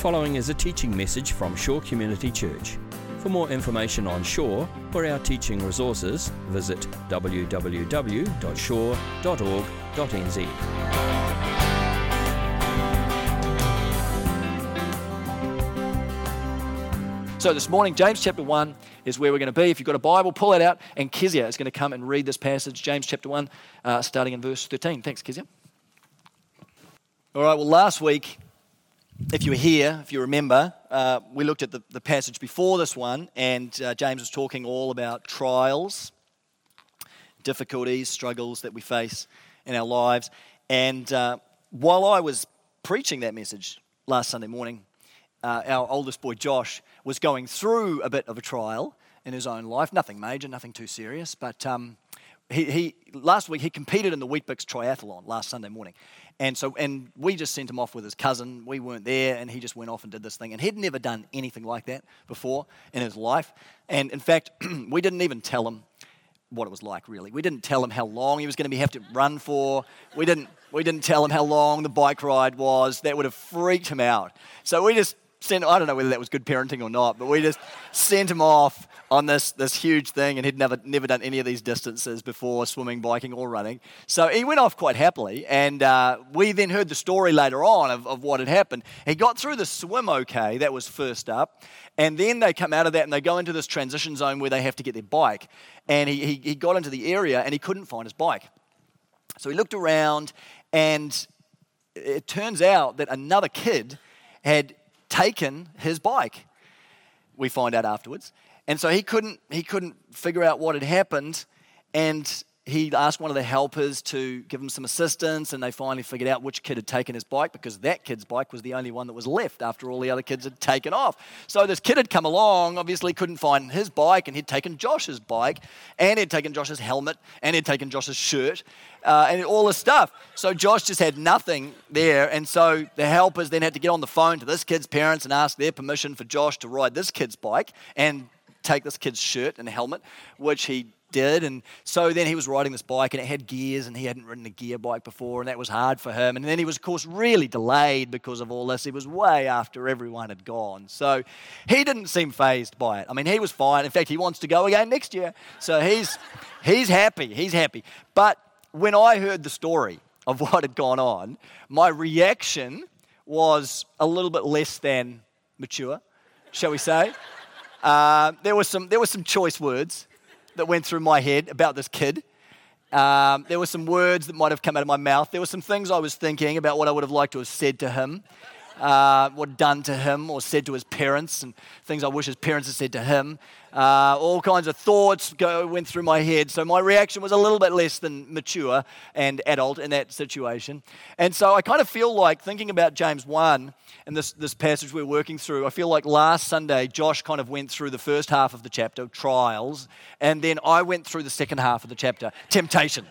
following is a teaching message from Shore Community Church. For more information on Shore or our teaching resources, visit www.shore.org.nz. So this morning, James chapter 1 is where we're going to be. If you've got a Bible, pull it out, and Kezia is going to come and read this passage, James chapter 1, uh, starting in verse 13. Thanks, Kezia. All right, well, last week, if you were here, if you remember, uh, we looked at the, the passage before this one, and uh, James was talking all about trials, difficulties, struggles that we face in our lives. And uh, while I was preaching that message last Sunday morning, uh, our oldest boy Josh was going through a bit of a trial in his own life. Nothing major, nothing too serious, but um, he, he, last week he competed in the Weet-Bix triathlon last Sunday morning, and so and we just sent him off with his cousin. We weren't there, and he just went off and did this thing. And he'd never done anything like that before in his life. And in fact, we didn't even tell him what it was like. Really, we didn't tell him how long he was going to be have to run for. We didn't. We didn't tell him how long the bike ride was. That would have freaked him out. So we just sent, I don't know whether that was good parenting or not, but we just sent him off on this, this huge thing, and he'd never, never done any of these distances before swimming, biking, or running. So he went off quite happily, and uh, we then heard the story later on of, of what had happened. He got through the swim okay, that was first up, and then they come out of that and they go into this transition zone where they have to get their bike. And he, he, he got into the area and he couldn't find his bike. So he looked around, and it turns out that another kid had taken his bike. We find out afterwards. And so he couldn't, he couldn't figure out what had happened. And he asked one of the helpers to give him some assistance. And they finally figured out which kid had taken his bike because that kid's bike was the only one that was left after all the other kids had taken off. So this kid had come along, obviously couldn't find his bike, and he'd taken Josh's bike, and he'd taken Josh's helmet, and he'd taken Josh's shirt uh, and all this stuff. So Josh just had nothing there. And so the helpers then had to get on the phone to this kid's parents and ask their permission for Josh to ride this kid's bike and take this kid's shirt and helmet, which he did. And so then he was riding this bike and it had gears and he hadn't ridden a gear bike before and that was hard for him. And then he was, of course, really delayed because of all this. He was way after everyone had gone. So he didn't seem phased by it. I mean, he was fine. In fact, he wants to go again next year. So he's, he's happy. He's happy. But when I heard the story of what had gone on, my reaction was a little bit less than mature, shall we say. Uh, there, were some, there were some choice words that went through my head about this kid. Um, there were some words that might have come out of my mouth. There were some things I was thinking about what I would have liked to have said to him, uh, what done to him, or said to his parents, and things I wish his parents had said to him. Uh, all kinds of thoughts go, went through my head. So my reaction was a little bit less than mature and adult in that situation. And so I kind of feel like thinking about James 1 and this, this passage we're working through, I feel like last Sunday, Josh kind of went through the first half of the chapter, trials, and then I went through the second half of the chapter, temptation.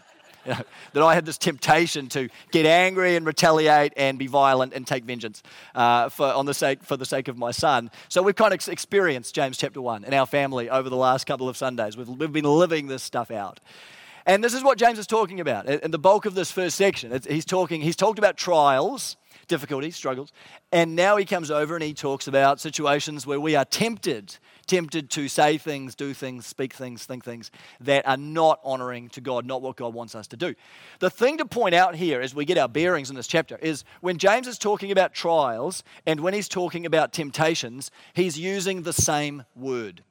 You know, that I had this temptation to get angry and retaliate and be violent and take vengeance uh, for, on the sake, for the sake of my son. So we've kind of experienced James chapter 1 in our family over the last couple of Sundays. We've, we've been living this stuff out. And this is what James is talking about. In the bulk of this first section, he's talking, he's talked about trials, difficulties, struggles, and now he comes over and he talks about situations where we are tempted tempted to say things, do things, speak things, think things that are not honoring to God, not what God wants us to do. The thing to point out here as we get our bearings in this chapter is when James is talking about trials and when he's talking about temptations, he's using the same word.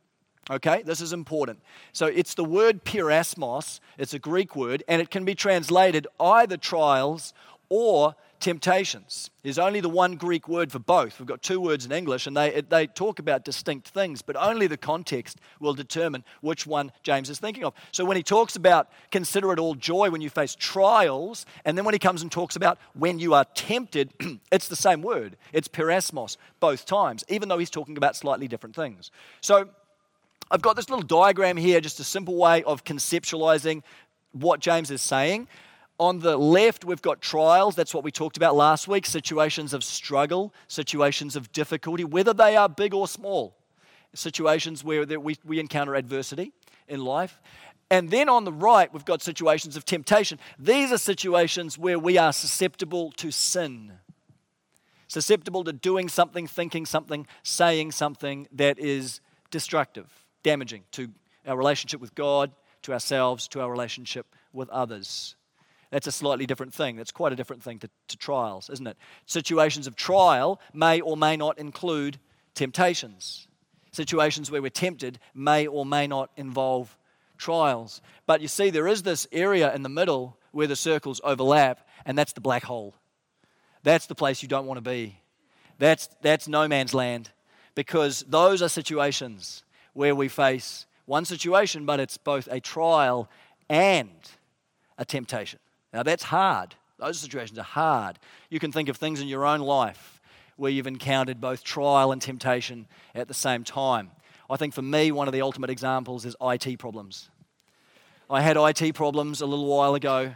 Okay, this is important. So it's the word peirasmos, it's a Greek word, and it can be translated either trials or temptations. is only the one Greek word for both. We've got two words in English, and they, they talk about distinct things, but only the context will determine which one James is thinking of. So when he talks about consider it all joy when you face trials, and then when he comes and talks about when you are tempted, it's the same word. It's peirasmos both times, even though he's talking about slightly different things. So I've got this little diagram here, just a simple way of conceptualizing what James is saying. On the left, we've got trials. That's what we talked about last week situations of struggle, situations of difficulty, whether they are big or small, situations where we, we encounter adversity in life. And then on the right, we've got situations of temptation. These are situations where we are susceptible to sin. susceptible to doing something, thinking something, saying something that is destructive, damaging to our relationship with God, to ourselves, to our relationship with others. That's a slightly different thing. That's quite a different thing to, to trials, isn't it? Situations of trial may or may not include temptations. Situations where we're tempted may or may not involve trials. But you see, there is this area in the middle where the circles overlap, and that's the black hole. That's the place you don't want to be. That's, that's no man's land because those are situations where we face one situation, but it's both a trial and a temptation. Now, that's hard. Those situations are hard. You can think of things in your own life where you've encountered both trial and temptation at the same time. I think for me, one of the ultimate examples is IT problems. I had IT problems a little while ago,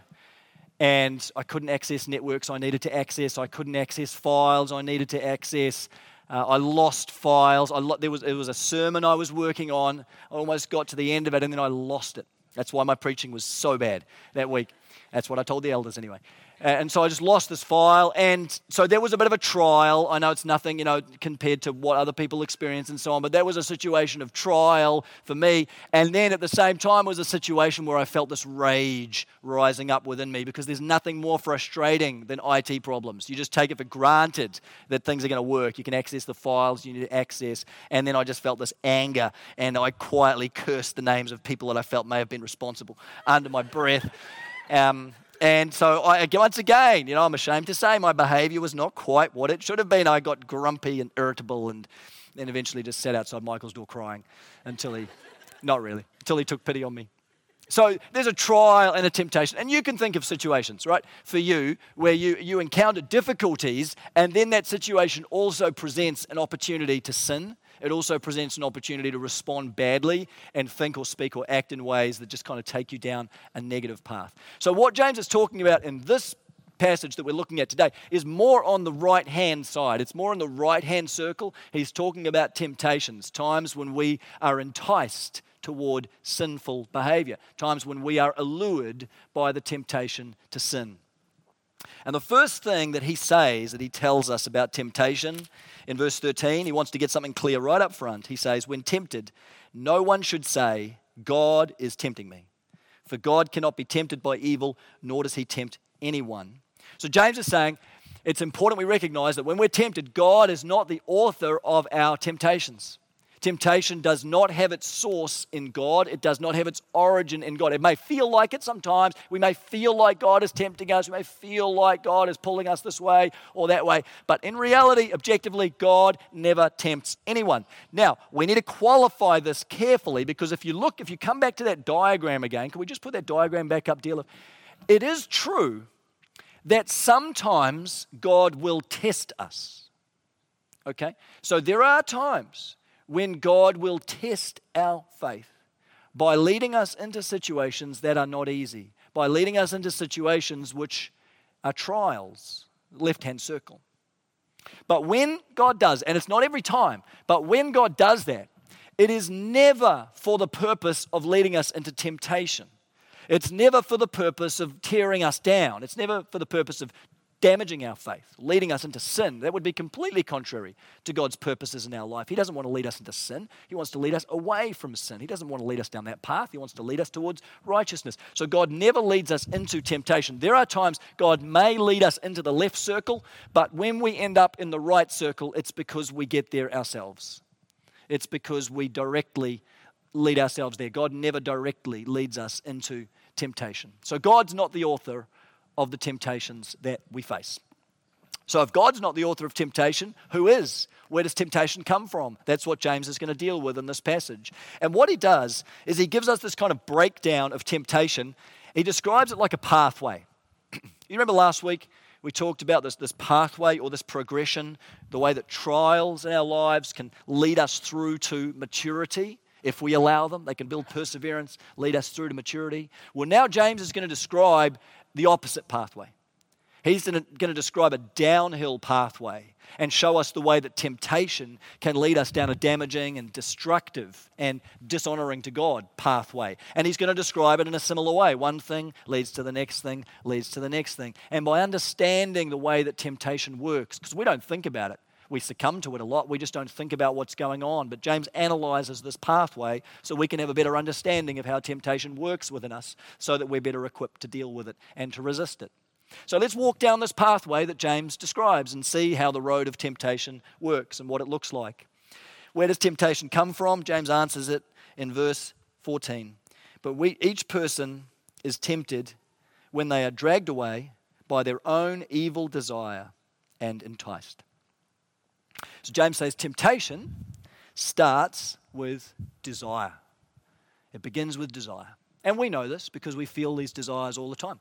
and I couldn't access networks I needed to access. I couldn't access files I needed to access. Uh, I lost files. I lo- there was, it was a sermon I was working on. I almost got to the end of it, and then I lost it. That's why my preaching was so bad that week. That's what I told the elders anyway. And so I just lost this file. And so there was a bit of a trial. I know it's nothing, you know, compared to what other people experience and so on, but that was a situation of trial for me. And then at the same time was a situation where I felt this rage rising up within me because there's nothing more frustrating than IT problems. You just take it for granted that things are going to work. You can access the files you need to access. And then I just felt this anger and I quietly cursed the names of people that I felt may have been responsible under my breath. Um, and so, I, once again, you know, I'm ashamed to say my behavior was not quite what it should have been. I got grumpy and irritable and then eventually just sat outside Michael's door crying until he, not really, until he took pity on me. So there's a trial and a temptation. And you can think of situations, right, for you where you, you encounter difficulties and then that situation also presents an opportunity to sin it also presents an opportunity to respond badly and think or speak or act in ways that just kind of take you down a negative path. So, what James is talking about in this passage that we're looking at today is more on the right hand side. It's more in the right hand circle. He's talking about temptations, times when we are enticed toward sinful behavior, times when we are allured by the temptation to sin. And the first thing that he says, that he tells us about temptation in verse 13, he wants to get something clear right up front. He says, When tempted, no one should say, God is tempting me. For God cannot be tempted by evil, nor does he tempt anyone. So James is saying, it's important we recognize that when we're tempted, God is not the author of our temptations. Temptation does not have its source in God. It does not have its origin in God. It may feel like it sometimes. We may feel like God is tempting us. We may feel like God is pulling us this way or that way. But in reality, objectively, God never tempts anyone. Now, we need to qualify this carefully because if you look, if you come back to that diagram again, can we just put that diagram back up, dear? It is true that sometimes God will test us. Okay? So there are times when God will test our faith by leading us into situations that are not easy, by leading us into situations which are trials, left hand circle. But when God does, and it's not every time, but when God does that, it is never for the purpose of leading us into temptation. It's never for the purpose of tearing us down. It's never for the purpose of damaging our faith, leading us into sin. That would be completely contrary to God's purposes in our life. He doesn't want to lead us into sin. He wants to lead us away from sin. He doesn't want to lead us down that path. He wants to lead us towards righteousness. So God never leads us into temptation. There are times God may lead us into the left circle, but when we end up in the right circle, it's because we get there ourselves. It's because we directly lead ourselves there. God never directly leads us into temptation. So God's not the author of the temptations that we face. So, if God's not the author of temptation, who is? Where does temptation come from? That's what James is going to deal with in this passage. And what he does is he gives us this kind of breakdown of temptation. He describes it like a pathway. you remember last week we talked about this, this pathway or this progression, the way that trials in our lives can lead us through to maturity if we allow them. They can build perseverance, lead us through to maturity. Well, now James is going to describe the opposite pathway. He's going to describe a downhill pathway and show us the way that temptation can lead us down a damaging and destructive and dishonoring to God pathway. And he's going to describe it in a similar way. One thing leads to the next thing, leads to the next thing. And by understanding the way that temptation works, because we don't think about it, we succumb to it a lot. We just don't think about what's going on. But James analyzes this pathway so we can have a better understanding of how temptation works within us so that we're better equipped to deal with it and to resist it. So let's walk down this pathway that James describes and see how the road of temptation works and what it looks like. Where does temptation come from? James answers it in verse 14. But we, each person is tempted when they are dragged away by their own evil desire and enticed. So James says temptation starts with desire. It begins with desire. And we know this because we feel these desires all the time.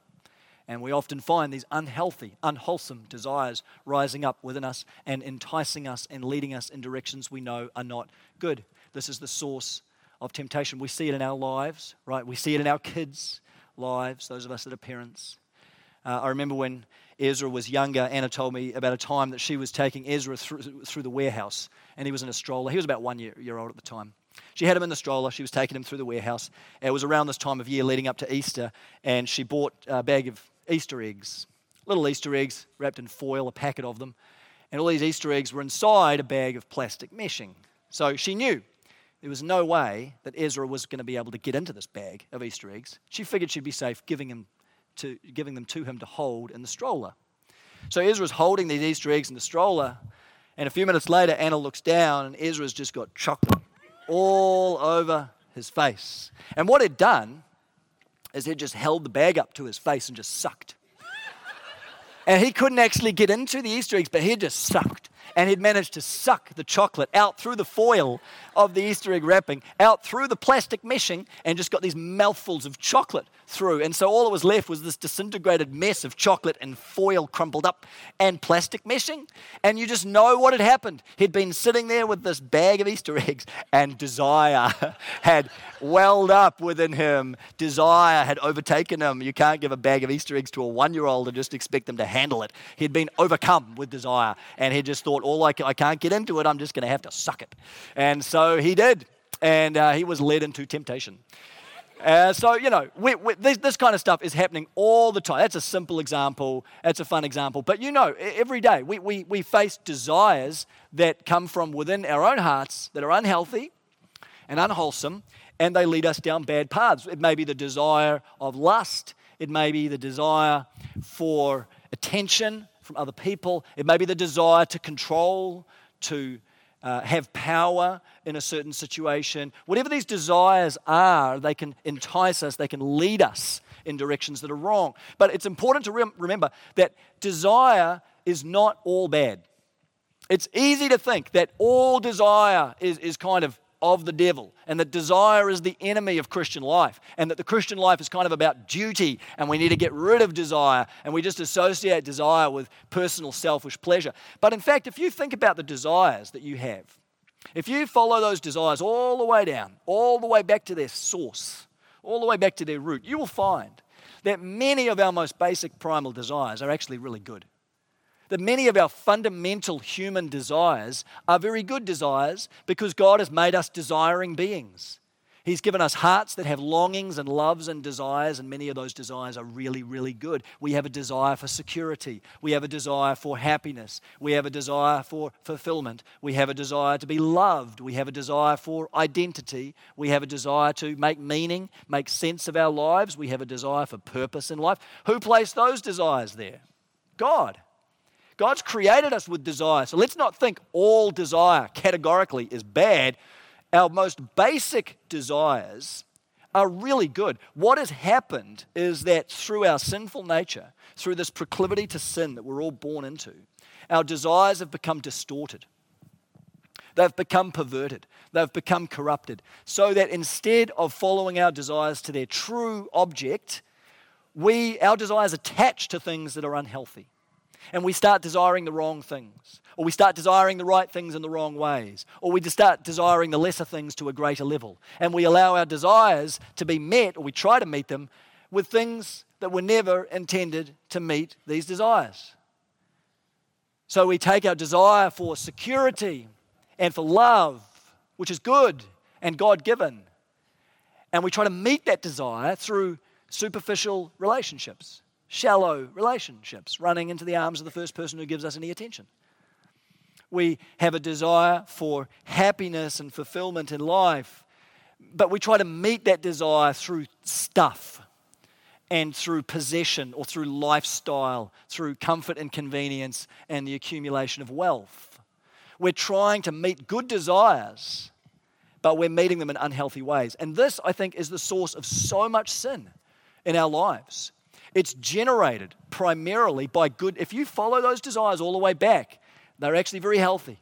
And we often find these unhealthy, unwholesome desires rising up within us and enticing us and leading us in directions we know are not good. This is the source of temptation. We see it in our lives, right? We see it in our kids' lives, those of us that are parents. Uh, I remember when Ezra was younger, Anna told me about a time that she was taking Ezra through, through the warehouse, and he was in a stroller. He was about one year, year old at the time. She had him in the stroller. She was taking him through the warehouse. It was around this time of year leading up to Easter, and she bought a bag of Easter eggs, little Easter eggs wrapped in foil, a packet of them. And all these Easter eggs were inside a bag of plastic meshing. So she knew there was no way that Ezra was going to be able to get into this bag of Easter eggs. She figured she'd be safe giving him to, giving them to him to hold in the stroller. So Ezra's holding these Easter eggs in the stroller, and a few minutes later, Anna looks down, and Ezra's just got chocolate all over his face. And what he'd done is he'd just held the bag up to his face and just sucked. and he couldn't actually get into the Easter eggs, but he just sucked and he'd managed to suck the chocolate out through the foil of the Easter egg wrapping, out through the plastic meshing, and just got these mouthfuls of chocolate through. And so all that was left was this disintegrated mess of chocolate and foil crumpled up and plastic meshing. And you just know what had happened. He'd been sitting there with this bag of Easter eggs, and desire had welled up within him. Desire had overtaken him. You can't give a bag of Easter eggs to a one year old and just expect them to handle it. He'd been overcome with desire, and he just thought, all I, I can't get into it, I'm just going to have to suck it. And so he did. And uh, he was led into temptation. Uh, so, you know, we, we, this, this, kind of stuff is happening all the time. That's a simple example. That's a fun example. But you know, every day we, we, we face desires that come from within our own hearts that are unhealthy and unwholesome, and they lead us down bad paths. It may be the desire of lust, it may be the desire for attention, from other people. It may be the desire to control, to uh, have power in a certain situation. Whatever these desires are, they can entice us, they can lead us in directions that are wrong. But it's important to rem- remember that desire is not all bad. It's easy to think that all desire is, is kind of of the devil, and that desire is the enemy of Christian life, and that the Christian life is kind of about duty, and we need to get rid of desire, and we just associate desire with personal selfish pleasure. But in fact, if you think about the desires that you have, if you follow those desires all the way down, all the way back to their source, all the way back to their root, you will find that many of our most basic primal desires are actually really good that many of our fundamental human desires are very good desires because God has made us desiring beings. He's given us hearts that have longings and loves and desires, and many of those desires are really, really good. We have a desire for security. We have a desire for happiness. We have a desire for fulfillment. We have a desire to be loved. We have a desire for identity. We have a desire to make meaning, make sense of our lives. We have a desire for purpose in life. Who placed those desires there? God. God's created us with desire. So let's not think all desire categorically is bad. Our most basic desires are really good. What has happened is that through our sinful nature, through this proclivity to sin that we're all born into, our desires have become distorted. They've become perverted. They've become corrupted. So that instead of following our desires to their true object, we, our desires attach to things that are unhealthy and we start desiring the wrong things, or we start desiring the right things in the wrong ways, or we just start desiring the lesser things to a greater level, and we allow our desires to be met, or we try to meet them with things that were never intended to meet these desires. So we take our desire for security and for love, which is good and God given, and we try to meet that desire through superficial relationships, shallow relationships, running into the arms of the first person who gives us any attention. We have a desire for happiness and fulfillment in life, but we try to meet that desire through stuff and through possession or through lifestyle, through comfort and convenience and the accumulation of wealth. We're trying to meet good desires, but we're meeting them in unhealthy ways. And this, I think, is the source of so much sin in our lives. It's generated primarily by good. If you follow those desires all the way back, they're actually very healthy.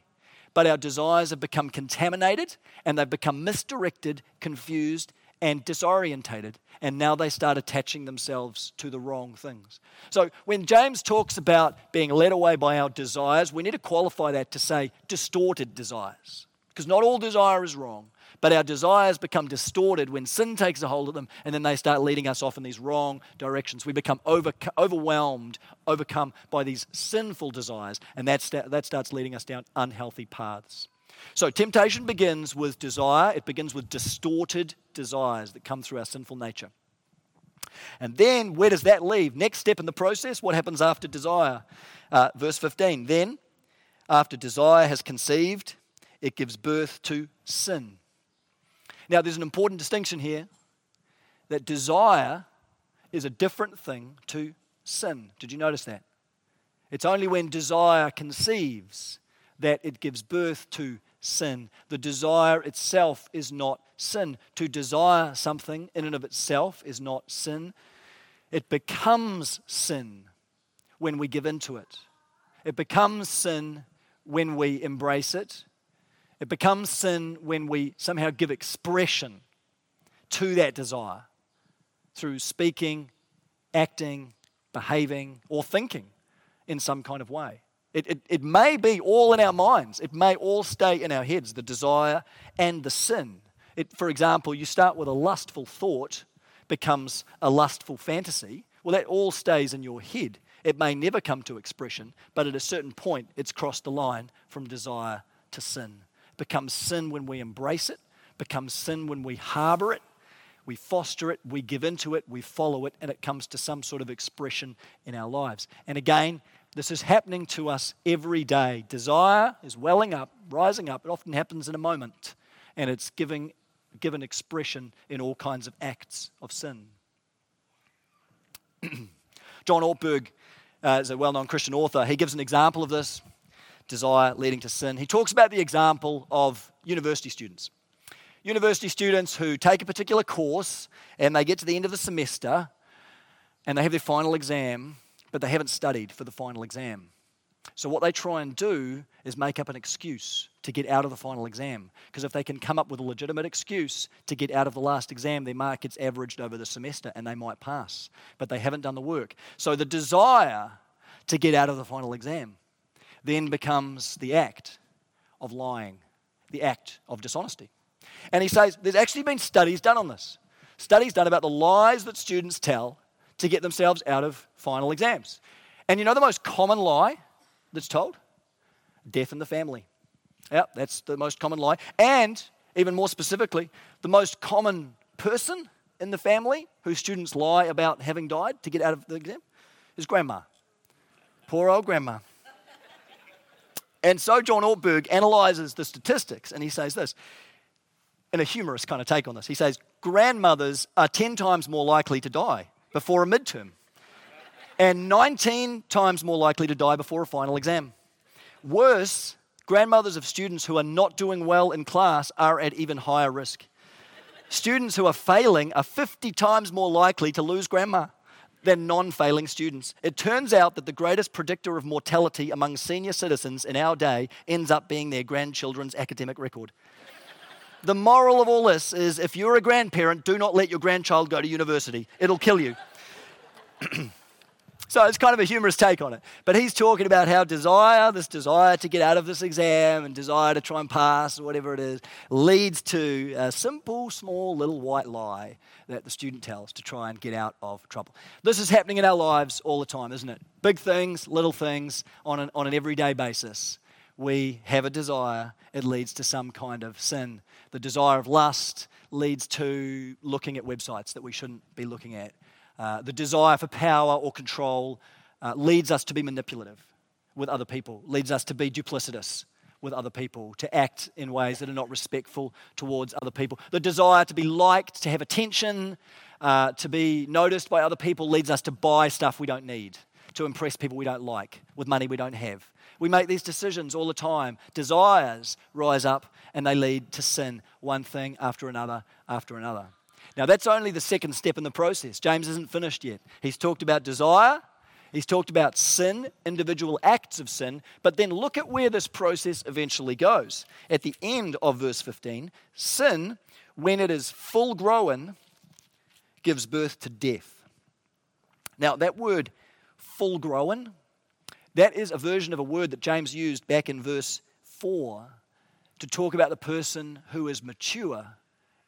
But our desires have become contaminated and they've become misdirected, confused, and disorientated. And now they start attaching themselves to the wrong things. So when James talks about being led away by our desires, we need to qualify that to say distorted desires. Because not all desire is wrong, but our desires become distorted when sin takes a hold of them, and then they start leading us off in these wrong directions. We become over, overwhelmed, overcome by these sinful desires, and that, that starts leading us down unhealthy paths. So, temptation begins with desire, it begins with distorted desires that come through our sinful nature. And then, where does that leave? Next step in the process, what happens after desire? Uh, verse 15. Then, after desire has conceived, it gives birth to sin. Now, there's an important distinction here that desire is a different thing to sin. Did you notice that? It's only when desire conceives that it gives birth to sin. The desire itself is not sin. To desire something in and of itself is not sin. It becomes sin when we give into it. It becomes sin when we embrace it. It becomes sin when we somehow give expression to that desire through speaking, acting, behaving, or thinking in some kind of way. It, it, it may be all in our minds, it may all stay in our heads, the desire and the sin. It, for example, you start with a lustful thought, becomes a lustful fantasy. Well, that all stays in your head. It may never come to expression, but at a certain point, it's crossed the line from desire to sin becomes sin when we embrace it, becomes sin when we harbor it, we foster it, we give into it, we follow it, and it comes to some sort of expression in our lives. And again, this is happening to us every day. Desire is welling up, rising up. It often happens in a moment, and it's giving given expression in all kinds of acts of sin. John Ortberg uh, is a well known Christian author. He gives an example of this desire leading to sin. He talks about the example of university students. University students who take a particular course and they get to the end of the semester and they have their final exam, but they haven't studied for the final exam. So, what they try and do is make up an excuse to get out of the final exam. Because if they can come up with a legitimate excuse to get out of the last exam, their mark gets averaged over the semester and they might pass. But they haven't done the work. So, the desire to get out of the final exam then becomes the act of lying, the act of dishonesty. And he says there's actually been studies done on this. Studies done about the lies that students tell to get themselves out of final exams. And you know the most common lie that's told? Death in the family. Yep, that's the most common lie. And even more specifically, the most common person in the family whose students lie about having died to get out of the exam is grandma. Poor old grandma. And so John Ortberg analyzes the statistics and he says this in a humorous kind of take on this. He says, Grandmothers are 10 times more likely to die before a midterm and 19 times more likely to die before a final exam. Worse, grandmothers of students who are not doing well in class are at even higher risk. Students who are failing are 50 times more likely to lose grandma than non failing students. It turns out that the greatest predictor of mortality among senior citizens in our day ends up being their grandchildren's academic record. the moral of all this is if you're a grandparent, do not let your grandchild go to university, it'll kill you. So it's kind of a humorous take on it. But he's talking about how desire, this desire to get out of this exam and desire to try and pass or whatever it is, leads to a simple, small, little white lie that the student tells to try and get out of trouble. This is happening in our lives all the time, isn't it? Big things, little things on an, on an everyday basis. We have a desire, it leads to some kind of sin. The desire of lust leads to looking at websites that we shouldn't be looking at. Uh, the desire for power or control uh, leads us to be manipulative with other people, leads us to be duplicitous with other people, to act in ways that are not respectful towards other people. The desire to be liked, to have attention, uh, to be noticed by other people leads us to buy stuff we don't need, to impress people we don't like, with money we don't have. We make these decisions all the time. Desires rise up and they lead to sin, one thing after another after another. Now, that's only the second step in the process. James isn't finished yet. He's talked about desire, he's talked about sin, individual acts of sin, but then look at where this process eventually goes. At the end of verse 15, sin, when it is full grown, gives birth to death. Now, that word full grown, that is a version of a word that James used back in verse 4 to talk about the person who is mature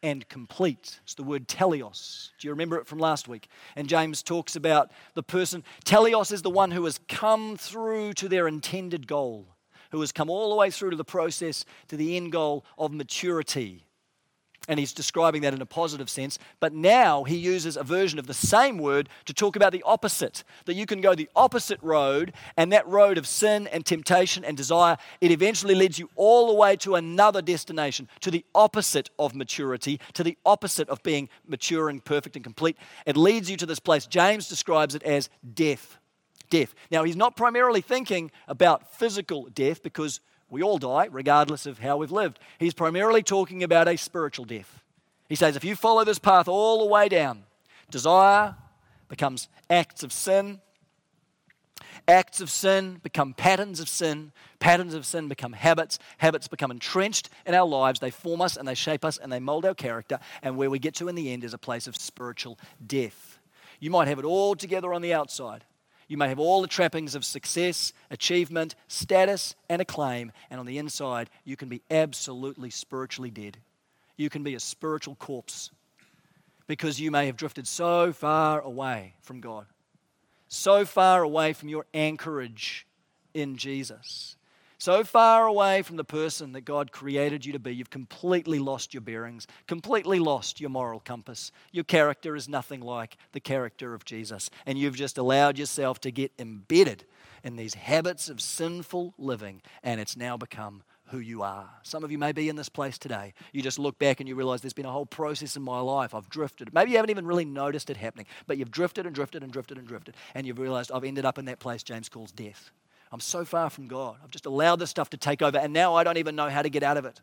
and complete. It's the word teleos. Do you remember it from last week? And James talks about the person. Teleos is the one who has come through to their intended goal, who has come all the way through to the process to the end goal of maturity and he's describing that in a positive sense. But now he uses a version of the same word to talk about the opposite that you can go the opposite road, and that road of sin and temptation and desire, it eventually leads you all the way to another destination, to the opposite of maturity, to the opposite of being mature and perfect and complete. It leads you to this place. James describes it as death. Death. Now, he's not primarily thinking about physical death because we all die, regardless of how we've lived. He's primarily talking about a spiritual death. He says, if you follow this path all the way down, desire becomes acts of sin. Acts of sin become patterns of sin. Patterns of sin become habits. Habits become entrenched in our lives. They form us and they shape us and they mold our character. And where we get to in the end is a place of spiritual death. You might have it all together on the outside. You may have all the trappings of success, achievement, status, and acclaim, and on the inside, you can be absolutely spiritually dead. You can be a spiritual corpse because you may have drifted so far away from God, so far away from your anchorage in Jesus so far away from the person that God created you to be, you've completely lost your bearings, completely lost your moral compass. Your character is nothing like the character of Jesus. And you've just allowed yourself to get embedded in these habits of sinful living, and it's now become who you are. Some of you may be in this place today. You just look back and you realize there's been a whole process in my life. I've drifted. Maybe you haven't even really noticed it happening, but you've drifted and drifted and drifted and drifted, and you've realized I've ended up in that place James calls death. I'm so far from God. I've just allowed this stuff to take over, and now I don't even know how to get out of it.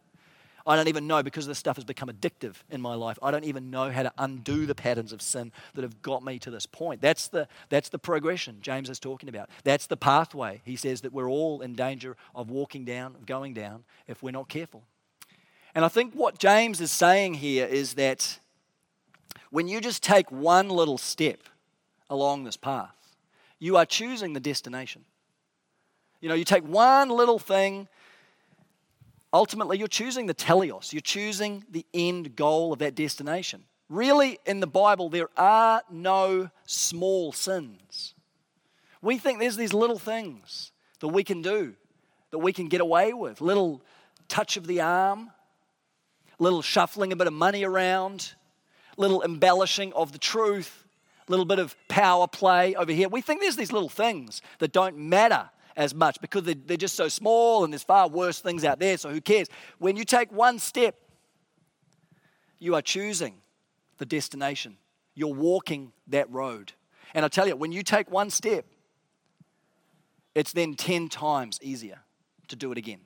I don't even know because this stuff has become addictive in my life. I don't even know how to undo the patterns of sin that have got me to this point. That's the, that's the progression James is talking about. That's the pathway. He says that we're all in danger of walking down, of going down, if we're not careful. And I think what James is saying here is that when you just take one little step along this path, you are choosing the destination. You know, you take one little thing, ultimately you're choosing the teleos, you're choosing the end goal of that destination. Really, in the Bible, there are no small sins. We think there's these little things that we can do, that we can get away with. Little touch of the arm, little shuffling a bit of money around, little embellishing of the truth, little bit of power play over here. We think there's these little things that don't matter as much because they're, they're just so small and there's far worse things out there, so who cares? When you take one step, you are choosing the destination. You're walking that road. And I tell you, when you take one step, it's then 10 times easier to do it again.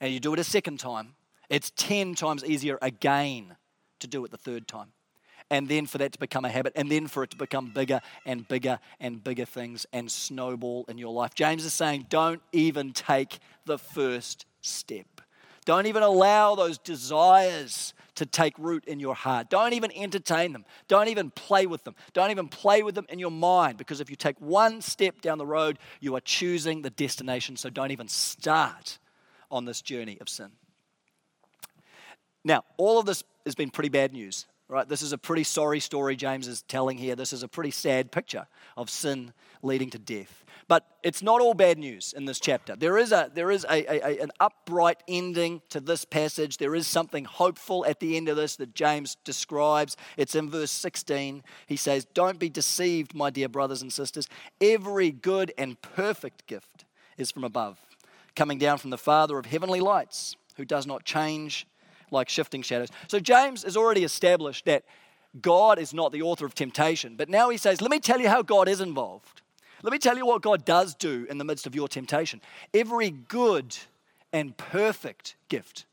And you do it a second time, it's 10 times easier again to do it the third time and then for that to become a habit, and then for it to become bigger and bigger and bigger things and snowball in your life. James is saying, don't even take the first step. Don't even allow those desires to take root in your heart. Don't even entertain them. Don't even play with them. Don't even play with them in your mind because if you take one step down the road, you are choosing the destination. So don't even start on this journey of sin. Now, all of this has been pretty bad news, right? This is a pretty sorry story James is telling here. This is a pretty sad picture of sin leading to death. But it's not all bad news in this chapter. There is, a, there is a, a, an upright ending to this passage. There is something hopeful at the end of this that James describes. It's in verse 16. He says, Don't be deceived, my dear brothers and sisters. Every good and perfect gift is from above, coming down from the Father of heavenly lights, who does not change like shifting shadows. So James has already established that God is not the author of temptation. But now he says, Let me tell you how God is involved. Let me tell you what God does do in the midst of your temptation. Every good and perfect gift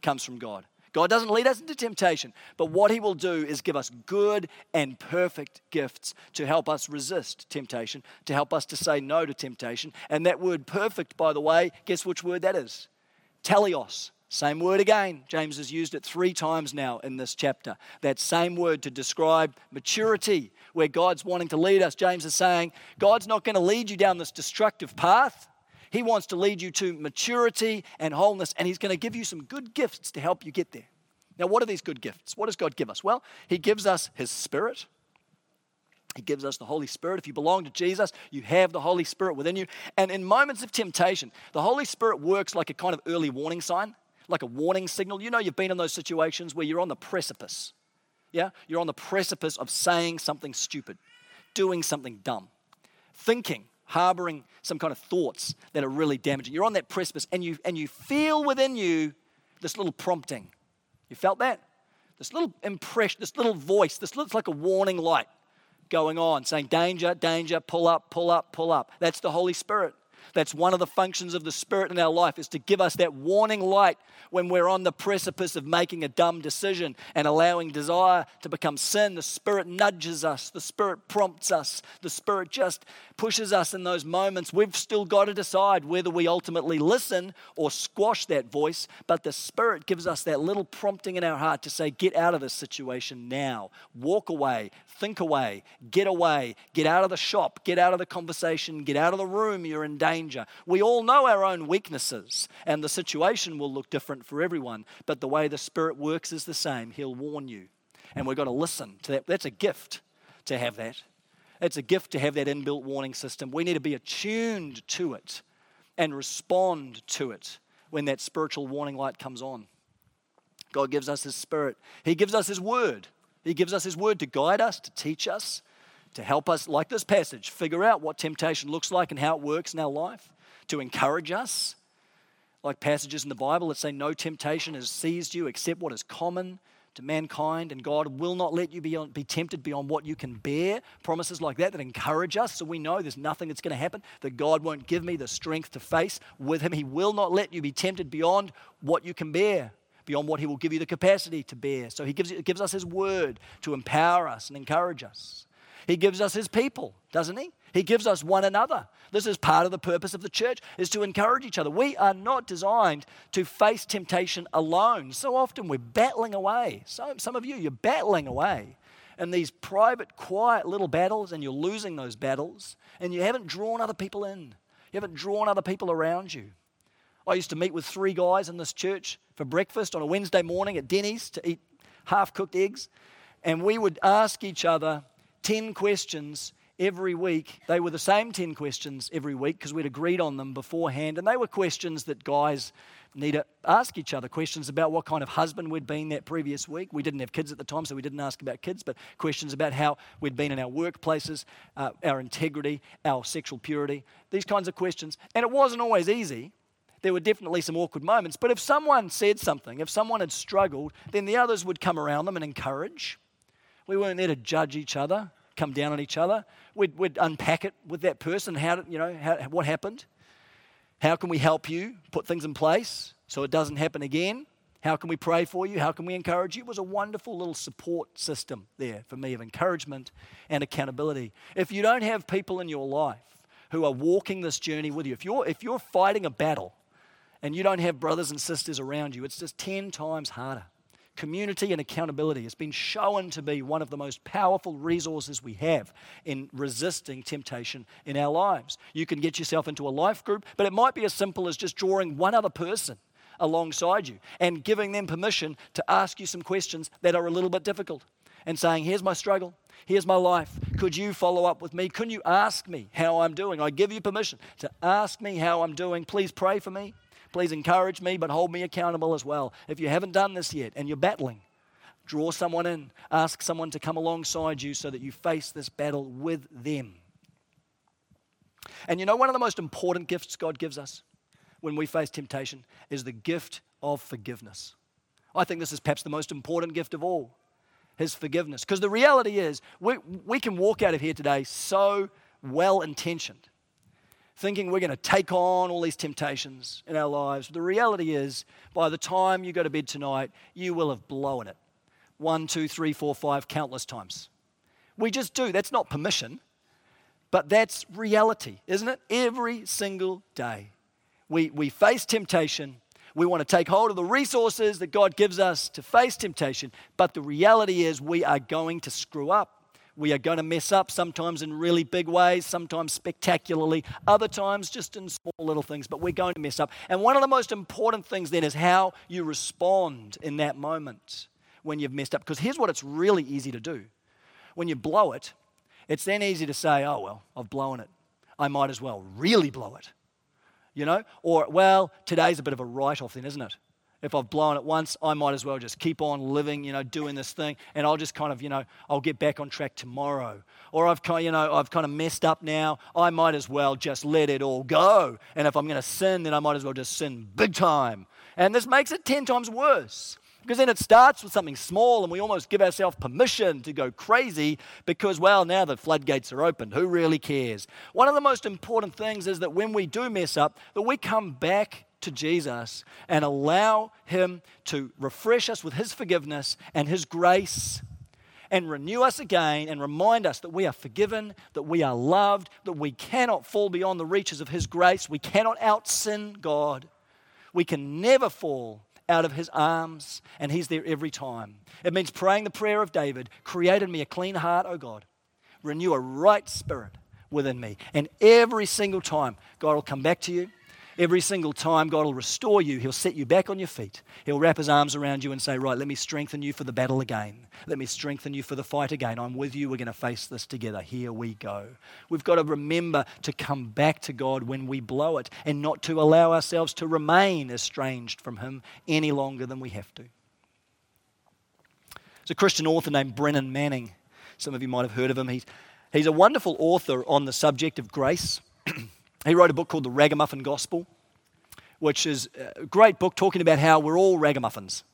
comes from God. God doesn't lead us into temptation, but what He will do is give us good and perfect gifts to help us resist temptation, to help us to say no to temptation. And that word perfect, by the way, guess which word that is? Teleos. Same word again. James has used it three times now in this chapter. That same word to describe maturity, where God's wanting to lead us. James is saying, God's not going to lead you down this destructive path. He wants to lead you to maturity and wholeness, and He's going to give you some good gifts to help you get there. Now, what are these good gifts? What does God give us? Well, He gives us His Spirit. He gives us the Holy Spirit. If you belong to Jesus, you have the Holy Spirit within you. And in moments of temptation, the Holy Spirit works like a kind of early warning sign like a warning signal. You know, you've been in those situations where you're on the precipice. Yeah? You're on the precipice of saying something stupid, doing something dumb, thinking, harboring some kind of thoughts that are really damaging. You're on that precipice and you, and you feel within you this little prompting. You felt that? This little impression, this little voice, this looks like a warning light going on, saying, Danger, danger, pull up, pull up, pull up. That's the Holy Spirit. That's one of the functions of the Spirit in our life is to give us that warning light when we're on the precipice of making a dumb decision and allowing desire to become sin. The Spirit nudges us, the Spirit prompts us, the Spirit just pushes us in those moments. We've still got to decide whether we ultimately listen or squash that voice, but the Spirit gives us that little prompting in our heart to say, Get out of this situation now. Walk away, think away, get away, get out of the shop, get out of the conversation, get out of the room. You're in danger danger. We all know our own weaknesses, and the situation will look different for everyone, but the way the Spirit works is the same. He'll warn you. And we've got to listen to that. That's a gift to have that. It's a gift to have that inbuilt warning system. We need to be attuned to it and respond to it when that spiritual warning light comes on. God gives us His Spirit, He gives us His Word. He gives us His Word to guide us, to teach us, to help us, like this passage, figure out what temptation looks like and how it works in our life, to encourage us, like passages in the Bible that say, No temptation has seized you except what is common to mankind, and God will not let you be, on, be tempted beyond what you can bear. Promises like that that encourage us so we know there's nothing that's going to happen, that God won't give me the strength to face with Him. He will not let you be tempted beyond what you can bear beyond what He will give you the capacity to bear. So He gives, gives us His word to empower us and encourage us. He gives us his people, doesn't he? He gives us one another. This is part of the purpose of the church is to encourage each other. We are not designed to face temptation alone. So often we're battling away. So, some of you, you're battling away in these private, quiet little battles, and you're losing those battles, and you haven't drawn other people in. You haven't drawn other people around you. I used to meet with three guys in this church for breakfast on a Wednesday morning at Denny's to eat half cooked eggs, and we would ask each other 10 questions every week. They were the same 10 questions every week because we'd agreed on them beforehand. And they were questions that guys need to ask each other questions about what kind of husband we'd been that previous week. We didn't have kids at the time, so we didn't ask about kids, but questions about how we'd been in our workplaces, uh, our integrity, our sexual purity, these kinds of questions. And it wasn't always easy. There were definitely some awkward moments. But if someone said something, if someone had struggled, then the others would come around them and encourage we weren't there to judge each other, come down on each other. We'd, we'd unpack it with that person. How did, you know, how, what happened? How can we help you put things in place so it doesn't happen again? How can we pray for you? How can we encourage you? It was a wonderful little support system there for me of encouragement and accountability. If you don't have people in your life who are walking this journey with you, if you're, if you're fighting a battle and you don't have brothers and sisters around you, it's just 10 times harder. Community and accountability has been shown to be one of the most powerful resources we have in resisting temptation in our lives. You can get yourself into a life group, but it might be as simple as just drawing one other person alongside you and giving them permission to ask you some questions that are a little bit difficult and saying, Here's my struggle. Here's my life. Could you follow up with me? Can you ask me how I'm doing? I give you permission to ask me how I'm doing. Please pray for me. Please encourage me, but hold me accountable as well. If you haven't done this yet and you're battling, draw someone in. Ask someone to come alongside you so that you face this battle with them. And you know, one of the most important gifts God gives us when we face temptation is the gift of forgiveness. I think this is perhaps the most important gift of all his forgiveness. Because the reality is, we, we can walk out of here today so well intentioned, thinking we're going to take on all these temptations in our lives. The reality is, by the time you go to bed tonight, you will have blown it one, two, three, four, five, countless times. We just do. That's not permission, but that's reality, isn't it? Every single day. We, we face temptation we want to take hold of the resources that God gives us to face temptation. But the reality is, we are going to screw up. We are going to mess up sometimes in really big ways, sometimes spectacularly, other times just in small little things, but we're going to mess up. And one of the most important things then is how you respond in that moment when you've messed up. Because here's what it's really easy to do when you blow it, it's then easy to say, oh, well, I've blown it. I might as well really blow it you know? Or, well, today's a bit of a write off then, isn't it? If I've blown it once, I might as well just keep on living, you know, doing this thing, and I'll just kind of, you know, I'll get back on track tomorrow. Or I've kind, you know, I've kind of messed up now. I might as well just let it all go. And if I'm going to sin, then I might as well just sin big time. And this makes it ten times worse. Because then it starts with something small and we almost give ourselves permission to go crazy because, well, now the floodgates are open. Who really cares? One of the most important things is that when we do mess up, that we come back to Jesus and allow Him to refresh us with His forgiveness and His grace and renew us again and remind us that we are forgiven, that we are loved, that we cannot fall beyond the reaches of His grace, we cannot out sin God. We can never fall out of his arms, and he's there every time. It means praying the prayer of David Create in me a clean heart, O God, renew a right spirit within me. And every single time, God will come back to you Every single time, God will restore you. He'll set you back on your feet. He'll wrap his arms around you and say, Right, let me strengthen you for the battle again. Let me strengthen you for the fight again. I'm with you. We're going to face this together. Here we go. We've got to remember to come back to God when we blow it and not to allow ourselves to remain estranged from Him any longer than we have to. There's a Christian author named Brennan Manning. Some of you might have heard of him. He's, he's a wonderful author on the subject of grace. He wrote a book called The Ragamuffin Gospel, which is a great book talking about how we're all ragamuffins.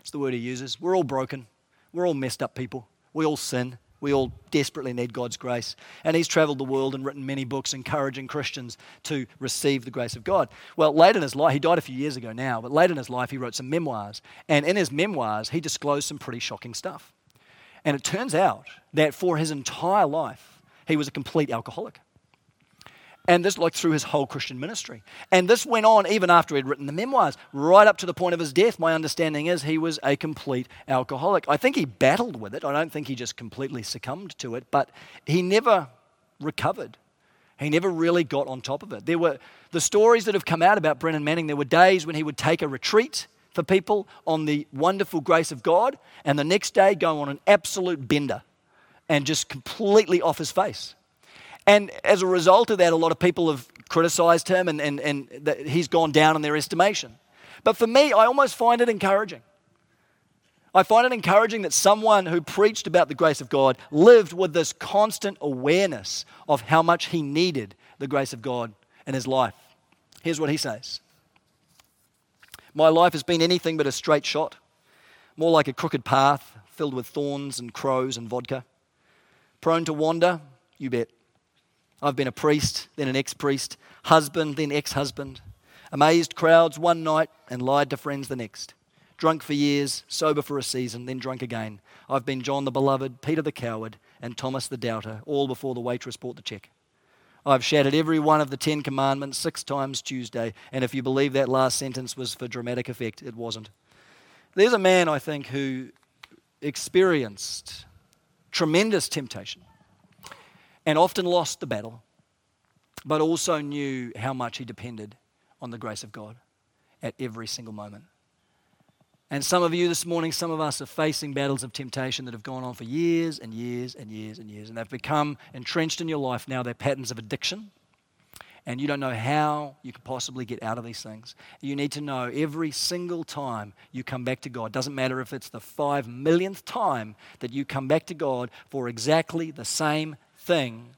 It's the word he uses. We're all broken. We're all messed up people. We all sin. We all desperately need God's grace. And he's traveled the world and written many books encouraging Christians to receive the grace of God. Well, late in his life, he died a few years ago now, but late in his life, he wrote some memoirs. And in his memoirs, he disclosed some pretty shocking stuff. And it turns out that for his entire life, he was a complete alcoholic. And this, like, through his whole Christian ministry. And this went on even after he'd written the memoirs, right up to the point of his death. My understanding is he was a complete alcoholic. I think he battled with it. I don't think he just completely succumbed to it, but he never recovered. He never really got on top of it. There were the stories that have come out about Brennan Manning. There were days when he would take a retreat for people on the wonderful grace of God, and the next day go on an absolute bender and just completely off his face. And as a result of that, a lot of people have criticized him and, and, and he's gone down in their estimation. But for me, I almost find it encouraging. I find it encouraging that someone who preached about the grace of God lived with this constant awareness of how much he needed the grace of God in his life. Here's what he says My life has been anything but a straight shot, more like a crooked path filled with thorns and crows and vodka. Prone to wander? You bet. I've been a priest, then an ex priest, husband, then ex husband. Amazed crowds one night and lied to friends the next. Drunk for years, sober for a season, then drunk again. I've been John the Beloved, Peter the Coward, and Thomas the Doubter, all before the waitress brought the check. I've shattered every one of the Ten Commandments six times Tuesday. And if you believe that last sentence was for dramatic effect, it wasn't. There's a man, I think, who experienced tremendous temptation and often lost the battle, but also knew how much he depended on the grace of God at every single moment. And some of you this morning, some of us are facing battles of temptation that have gone on for years and years and years and years, and they've become entrenched in your life now. They're patterns of addiction, and you don't know how you could possibly get out of these things. You need to know every single time you come back to God, doesn't matter if it's the five millionth time that you come back to God for exactly the same thing,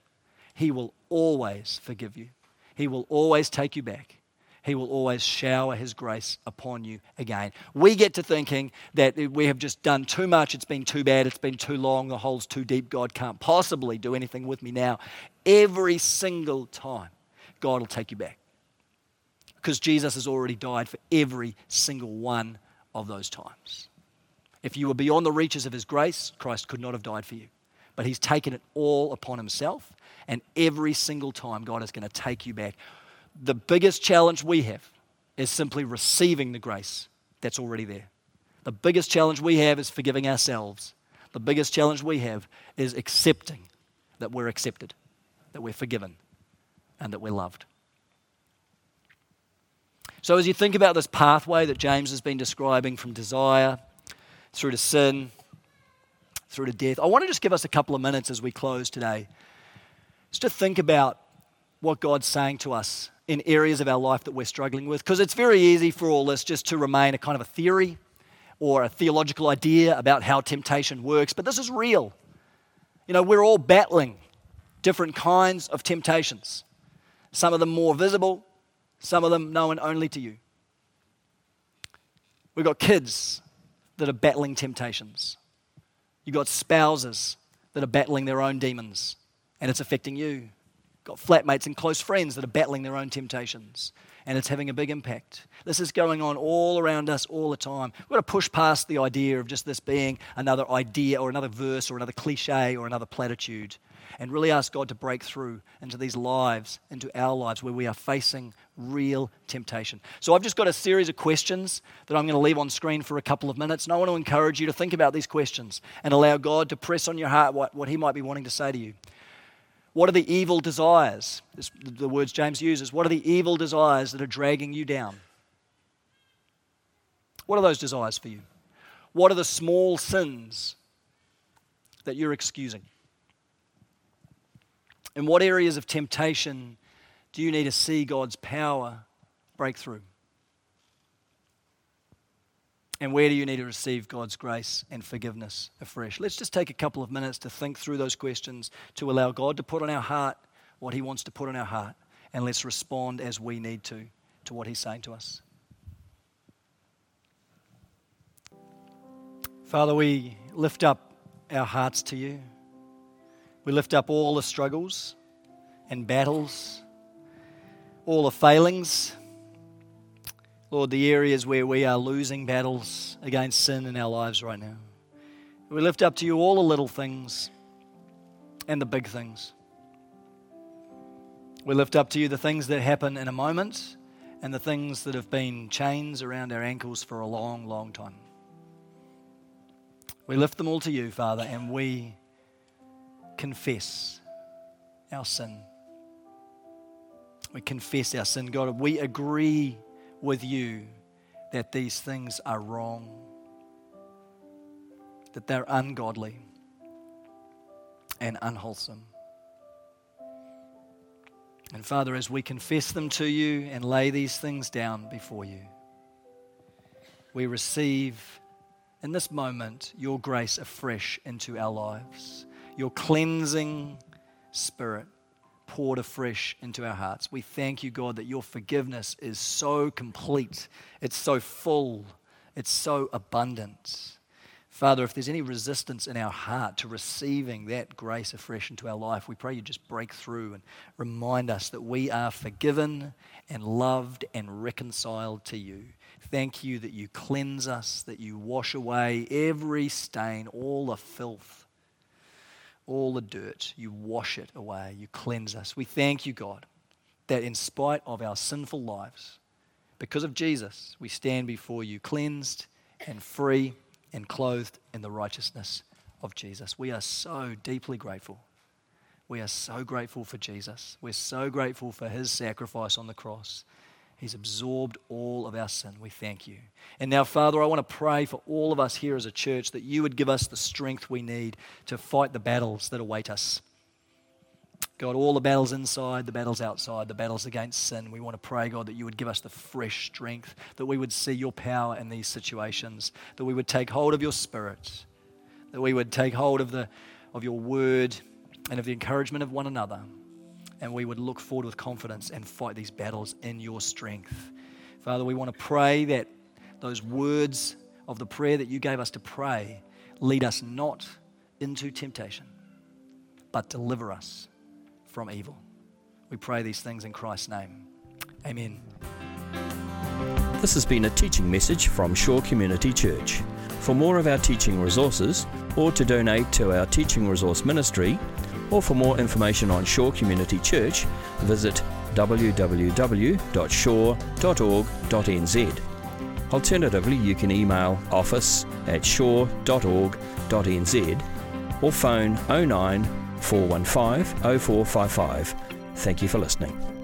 He will always forgive you. He will always take you back. He will always shower His grace upon you again. We get to thinking that we have just done too much, it's been too bad, it's been too long, the hole's too deep, God can't possibly do anything with me now. Every single time, God will take you back. Because Jesus has already died for every single one of those times. If you were beyond the reaches of His grace, Christ could not have died for you. But He's taken it all upon Himself, and every single time, God is going to take you back the biggest challenge we have is simply receiving the grace that's already there. The biggest challenge we have is forgiving ourselves. The biggest challenge we have is accepting that we're accepted, that we're forgiven, and that we're loved. So, as you think about this pathway that James has been describing from desire through to sin, through to death, I want to just give us a couple of minutes as we close today, just to think about what God's saying to us in areas of our life that we're struggling with. Because it's very easy for all this just to remain a kind of a theory or a theological idea about how temptation works, but this is real. You know, we're all battling different kinds of temptations, some of them more visible, some of them known only to you. We've got kids that are battling temptations. You've got spouses that are battling their own demons, and it's affecting you got flatmates and close friends that are battling their own temptations, and it's having a big impact. This is going on all around us all the time. We've got to push past the idea of just this being another idea or another verse or another cliche or another platitude and really ask God to break through into these lives, into our lives where we are facing real temptation. So I've just got a series of questions that I'm going to leave on screen for a couple of minutes, and I want to encourage you to think about these questions and allow God to press on your heart what, what He might be wanting to say to you. What are the evil desires? This, the words James uses. What are the evil desires that are dragging you down? What are those desires for you? What are the small sins that you're excusing? In what areas of temptation do you need to see God's power break through? And where do you need to receive God's grace and forgiveness afresh? Let's just take a couple of minutes to think through those questions, to allow God to put on our heart what He wants to put on our heart, and let's respond as we need to to what He's saying to us. Father, we lift up our hearts to you. We lift up all the struggles and battles, all the failings Lord, the areas where we are losing battles against sin in our lives right now. We lift up to you all the little things and the big things. We lift up to you the things that happen in a moment and the things that have been chains around our ankles for a long, long time. We lift them all to you, Father, and we confess our sin. We confess our sin, God. We agree with you that these things are wrong, that they're ungodly and unwholesome. And Father, as we confess them to you and lay these things down before you, we receive in this moment your grace afresh into our lives, your cleansing spirit poured afresh into our hearts. We thank you, God, that your forgiveness is so complete, it's so full, it's so abundant. Father, if there's any resistance in our heart to receiving that grace afresh into our life, we pray you just break through and remind us that we are forgiven and loved and reconciled to you. Thank you that you cleanse us, that you wash away every stain, all the filth all the dirt. You wash it away. You cleanse us. We thank you, God, that in spite of our sinful lives, because of Jesus, we stand before you cleansed and free and clothed in the righteousness of Jesus. We are so deeply grateful. We are so grateful for Jesus. We're so grateful for his sacrifice on the cross. He's absorbed all of our sin. We thank you. And now, Father, I want to pray for all of us here as a church that you would give us the strength we need to fight the battles that await us. God, all the battles inside, the battles outside, the battles against sin, we want to pray, God, that you would give us the fresh strength, that we would see your power in these situations, that we would take hold of your spirit, that we would take hold of, the, of your word and of the encouragement of one another, and we would look forward with confidence and fight these battles in your strength. Father, we want to pray that those words of the prayer that you gave us to pray lead us not into temptation, but deliver us from evil. We pray these things in Christ's name. Amen. This has been a teaching message from Shore Community Church. For more of our teaching resources, or to donate to our teaching resource ministry, or for more information on Shore Community Church, visit www.shore.org.nz. Alternatively, you can email office at shore.org.nz or phone 09 415 0455. Thank you for listening.